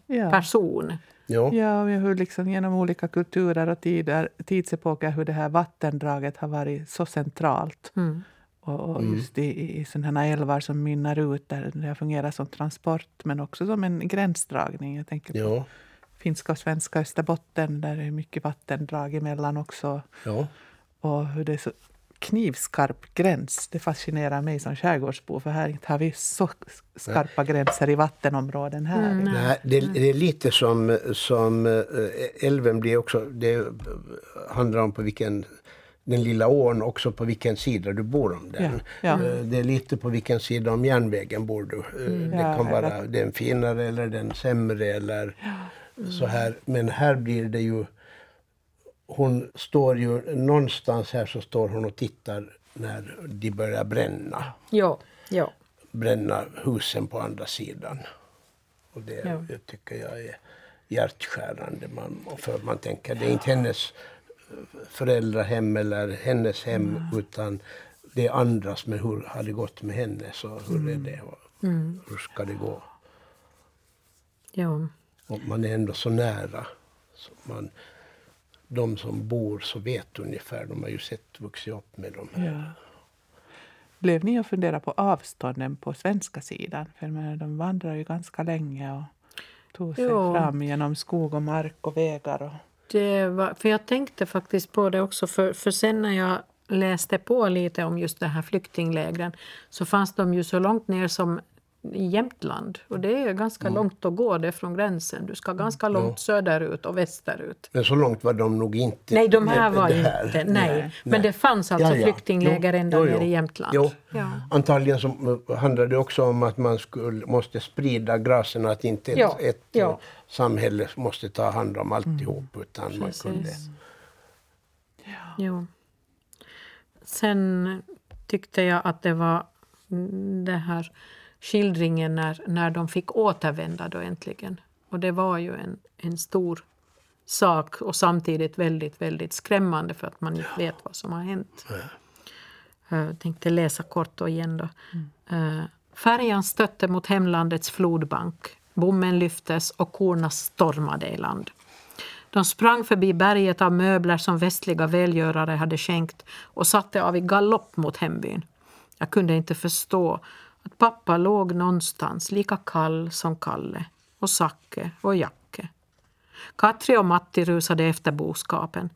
eh, person. ja. Ja, hur liksom genom olika kulturer och tider, tidsepoker hur det här vattendraget har varit så centralt. Mm. Och, och just i, i sådana här älvar som mynnar ut där det har fungerat som transport men också som en gränsdragning. Jag tänker på ja. finska och svenska Österbotten där det är mycket vattendrag emellan också. ja. Och hur det är så knivskarp gräns. Det fascinerar mig som skärgårdsbo för här har vi så skarpa gränser i vattenområden här. Mm. Nej, det, det är lite som, som eh, älven blir också, det handlar om på vilken, den lilla ån också på vilken sida du bor om den. Ja, ja. Eh, Det är lite på vilken sida om järnvägen bor du. Eh, Det Ja, kan vara den finare eller den sämre eller så här. Men här blir det ju, hon står ju någonstans här så står hon och tittar när de börjar bränna Ja, ja. bränna husen på andra sidan. Och det Ja. jag tycker jag är hjärtskärande. Man, och för man tänker, det är inte hennes föräldrahem eller hennes hem utan det är andras. Men hur har det gått med henne? Så hur är det? Och Hur ska det gå? ja. Och man är ändå så nära. Så man, de som bor så vet ungefär. De har ju sett, vuxit upp med dem. här. Ja. Blev ni och fundera på avstånden på svenska sidan? För menar, de vandrar ju ganska länge och tog sig Ja. fram genom skog och mark och vägar. Och, det var, för jag tänkte faktiskt på det också, för, för sen när jag läste på lite om just de här flyktinglägren så fanns de ju så långt ner som i Jämtland. Och det är ganska långt att gå det från gränsen. Du ska ganska långt söderut och västerut. Men så långt var de nog inte. Nej, de här var här. inte. Nej. Men det fanns alltså Ja, ja. flyktingläger Jo, ända jo, ner jo. i Jämtland. Jo. Ja. Antagligen så handlar det också om att man skulle, måste sprida graserna, att inte ett, Ja, ett ja. eh, samhälle måste ta hand om alltihop. Utan man kunde. Jo. Sen tyckte jag att det var mm, det här skildringen när, när de fick återvända då äntligen. Och det var ju en, en stor sak och samtidigt väldigt, väldigt skrämmande för att man inte vet vad som har hänt. Jag tänkte läsa kort och igen då. Eh, Färjan stötte mot hemlandets flodbank. Bommen lyftes och korna stormade i land. De sprang förbi berget av möbler som västliga välgörare hade skänkt och satte av i galopp mot hembyn. Jag kunde inte förstå att pappa låg någonstans lika kall som Kalle och Zacke och Jacke. Katri och Matti rusade efter boskapen.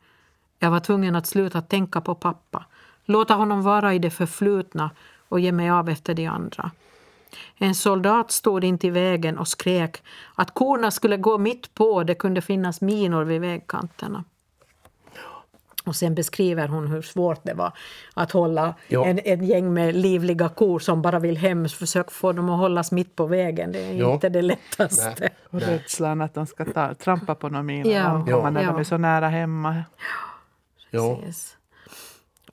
Jag var tvungen att sluta tänka på pappa, låta honom vara i det förflutna och ge mig av efter de andra. En soldat stod inte i vägen och skrek att korna skulle gå mitt på, det kunde finnas minor vid vägkanterna. Och sen beskriver hon hur svårt det var att hålla Ja. en, en gäng med livliga kor som bara vill hem. Försök få dem att hållas mitt på vägen. Det är Ja. inte det lättaste. Nej. och rädslan att de ska ta, trampa på någon mina Ja. när Ja. de är så nära hemma. ja, Precis.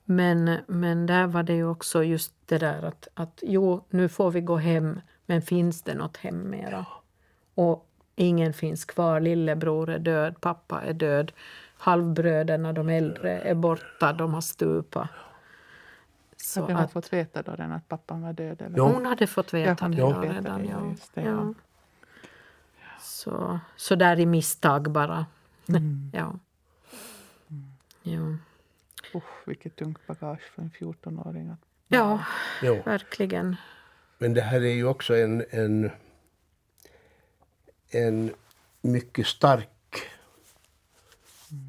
Men, men där var det ju också just det där att, att jo, nu får vi gå hem, men finns det något hem mera? Och ingen finns kvar. Lillebror är död, pappa är död. Halvbröderna, de äldre, är borta, de har stupat. Så Hade hon att fått veta då den att pappan var död? Eller? Ja. hon hade fått veta det redan. Ja. just det, ja. ja. Så, så där i misstag bara. Mm. *laughs* ja. ja. Usch, vilket tungt bagage för en 14-åring. att- Ja, ja. verkligen. Men det här är ju också en, en, en mycket stark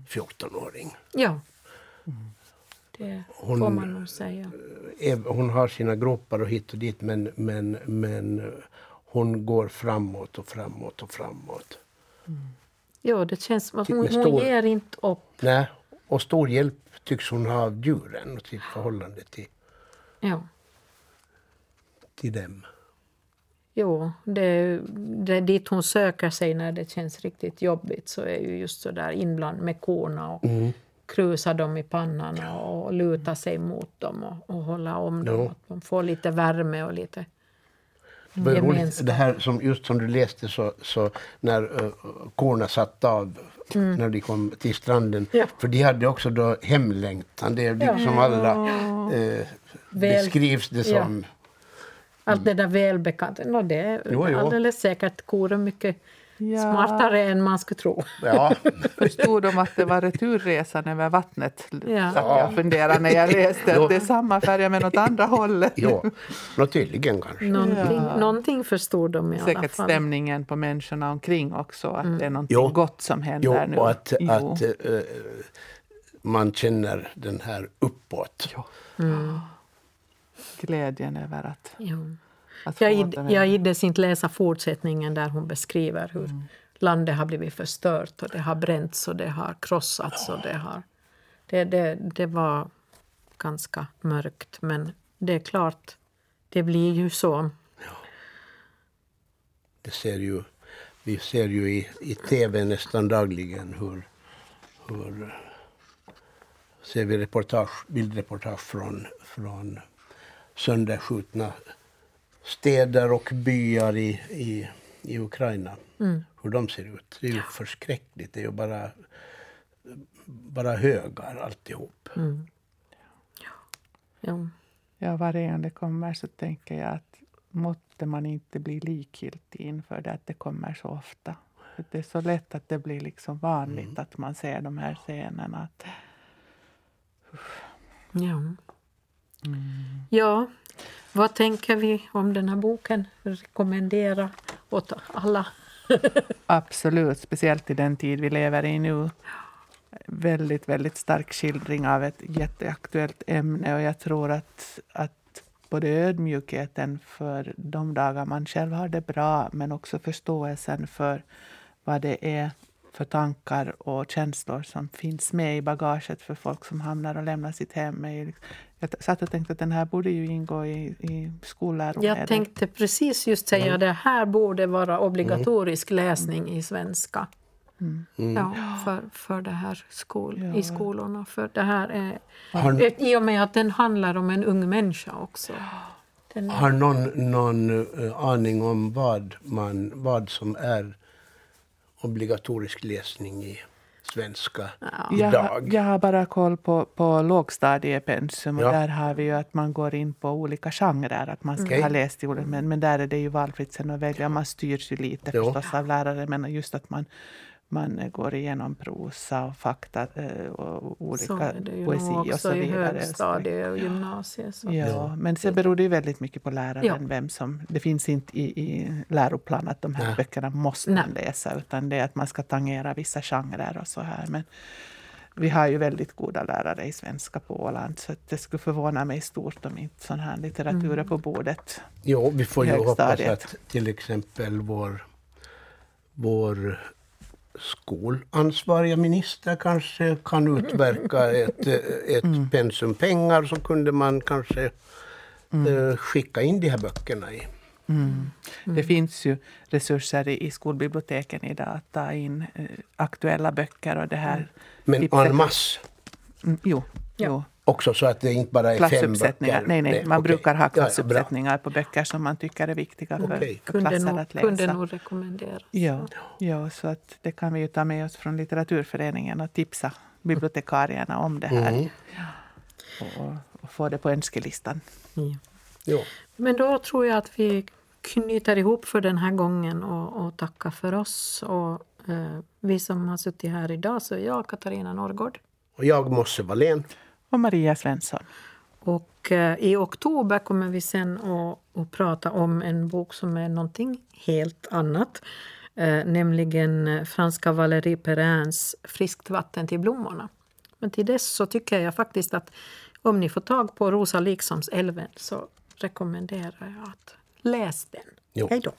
14-åring. Ja. Det Hon- får man nog säga. Ev- Hon har sina gropar och hit och dit men, men, men eh, hon går framåt och framåt och framåt. Ja, det känns som att hon, hon stor- ger inte upp. Nej, och stor hjälp tycks hon ha av djuren och sitt förhållande till, Ja. till dem. Jo, det, det dit hon söker sig när det känns riktigt jobbigt så är ju just så där inbland med korna och Mm. krusa dem i pannan och, och luta sig mot dem och, och hålla om dem. Ja. Att de får lite värme och lite Det roligt, det här som, just som du läste så, så när uh, korna satt av när de kom till stranden. Mm. Ja. För de hade också då hemlängtan. Det är liksom alla eh, beskrivs det ja. Allt det där välbekanta. No, det är Jo, jo. alldeles säkert kor mycket Ja. smartare än man skulle tro. Ja, *laughs* Förstod de att det var returresan över vattnet? Ja. Satt jag och funderade när jag läste att det är samma färja men åt andra hållet. ja. Nå, tydligen kanske. Någonting, Ja. någonting förstod de i alla Säkert fall. stämningen på människorna omkring också. Att det är någonting Jo. gott som händer Jo, nu. och att, Jo. att eh, man känner den här uppåt. Ja. Glädjen över att, Jo. att Jag, få id, återvända. jag iddes inte läsa fortsättningen där hon beskriver hur Mm. landet har blivit förstört och det har bränts och det har krossats. Och det, har, det, det, det var ganska mörkt men det är klart, det blir ju så. Det ser ju, vi ser ju i, i tv nästan dagligen hur, hur ser vi reportage, bildreportage från, från sönderskjutna städer och byar i, i, i Ukraina. Hur de ser ut. Det är ju förskräckligt. Det är ju bara, bara högar alltihop. Ja. Ja, varje gång det kommer så tänker jag att måtte man inte bli likgiltig inför det att det kommer så ofta. För Det är så lätt att det blir liksom vanligt att man ser de här scenerna. Att, Ja. Mm. ja, vad tänker vi om den här boken? Rekommendera åt alla. *laughs* absolut, speciellt i den tid vi lever i nu. Väldigt, väldigt stark skildring av ett jätteaktuellt ämne och jag tror att, att både ödmjukheten för de dagar man själv har det bra men också förståelsen för vad det är för tankar och känslor som finns med i bagaget för folk som hamnar och lämnar sitt hem. är jag satt och tänkte att den här borde ju ingå i, i skolläromedel. Jag tänkte precis just säga det här borde vara obligatorisk läsning i svenska. Ja, för, för det här skol, i skolorna. För det här är, Har- I och med att den handlar om en ung människa också. Den, Har någon, någon eh, aning om vad, man, vad som är obligatorisk läsning i svenska Jag, idag? har- jag har bara koll på, på lågstadiepensum och Ja. där har vi ju att man går in på olika genrer. Att man ska Okej. ha läst i olika, men, men där är det ju valfritt sen att välja. Man styrs ju lite Jo. förstås av lärare men just att man, man går igenom prosa och fakta eh, och så olika är det ju poesi och också så i vidare. högstadiet och gymnasiet. Så. Ja, men sen beror det ju väldigt mycket på läraren. Ja. Vem som, det finns inte i, i läroplan att de här Nej. böckerna måste Nej. man läsa utan det är att man ska tangera vissa genrer och så här. Men vi har ju väldigt goda lärare i svenska på Åland så det skulle förvåna mig stort om inte sån här litteratur är på bordet. Jo, vi får ju hoppas att till exempel vår, vår skolansvariga minister kanske kan utverka ett, ett pensum pengar så kunde man kanske eh, skicka in de här böckerna i. Det finns ju resurser i, i skolbiblioteken idag att ta in eh, aktuella böcker och det här. Men en masse Mm, jo, Ja. jo. Också så att det inte bara är fem Klassuppsättningar. böcker. Nej, nej, man okej. brukar ha Ja, ja, klassuppsättningar på böcker som man tycker är viktiga för, Okej. för Kunde klasser nog, att läsa. kunde nog rekommenderas. Ja, ja, så att det kan vi ju ta med oss från litteraturföreningen och tipsa bibliotekarierna om det här. Mm. Och, och få det på önskelistan. Ja. Jo. Men då tror jag att vi knyter ihop för den här gången och, och tackar för oss. Och, eh, vi som har suttit här idag så är jag Katarina Norrgård. Och jag, Mosse Wallén. Och Maria Svensson. Och eh, i oktober kommer vi sen att, att prata om en bok som är någonting helt annat. eh, nämligen franska Valérie Perrins Friskt vatten till blommorna. Men till dess så tycker jag faktiskt att om ni får tag på Rosa Liksoms Älven så rekommenderar jag att läs den. Jo. Hej då!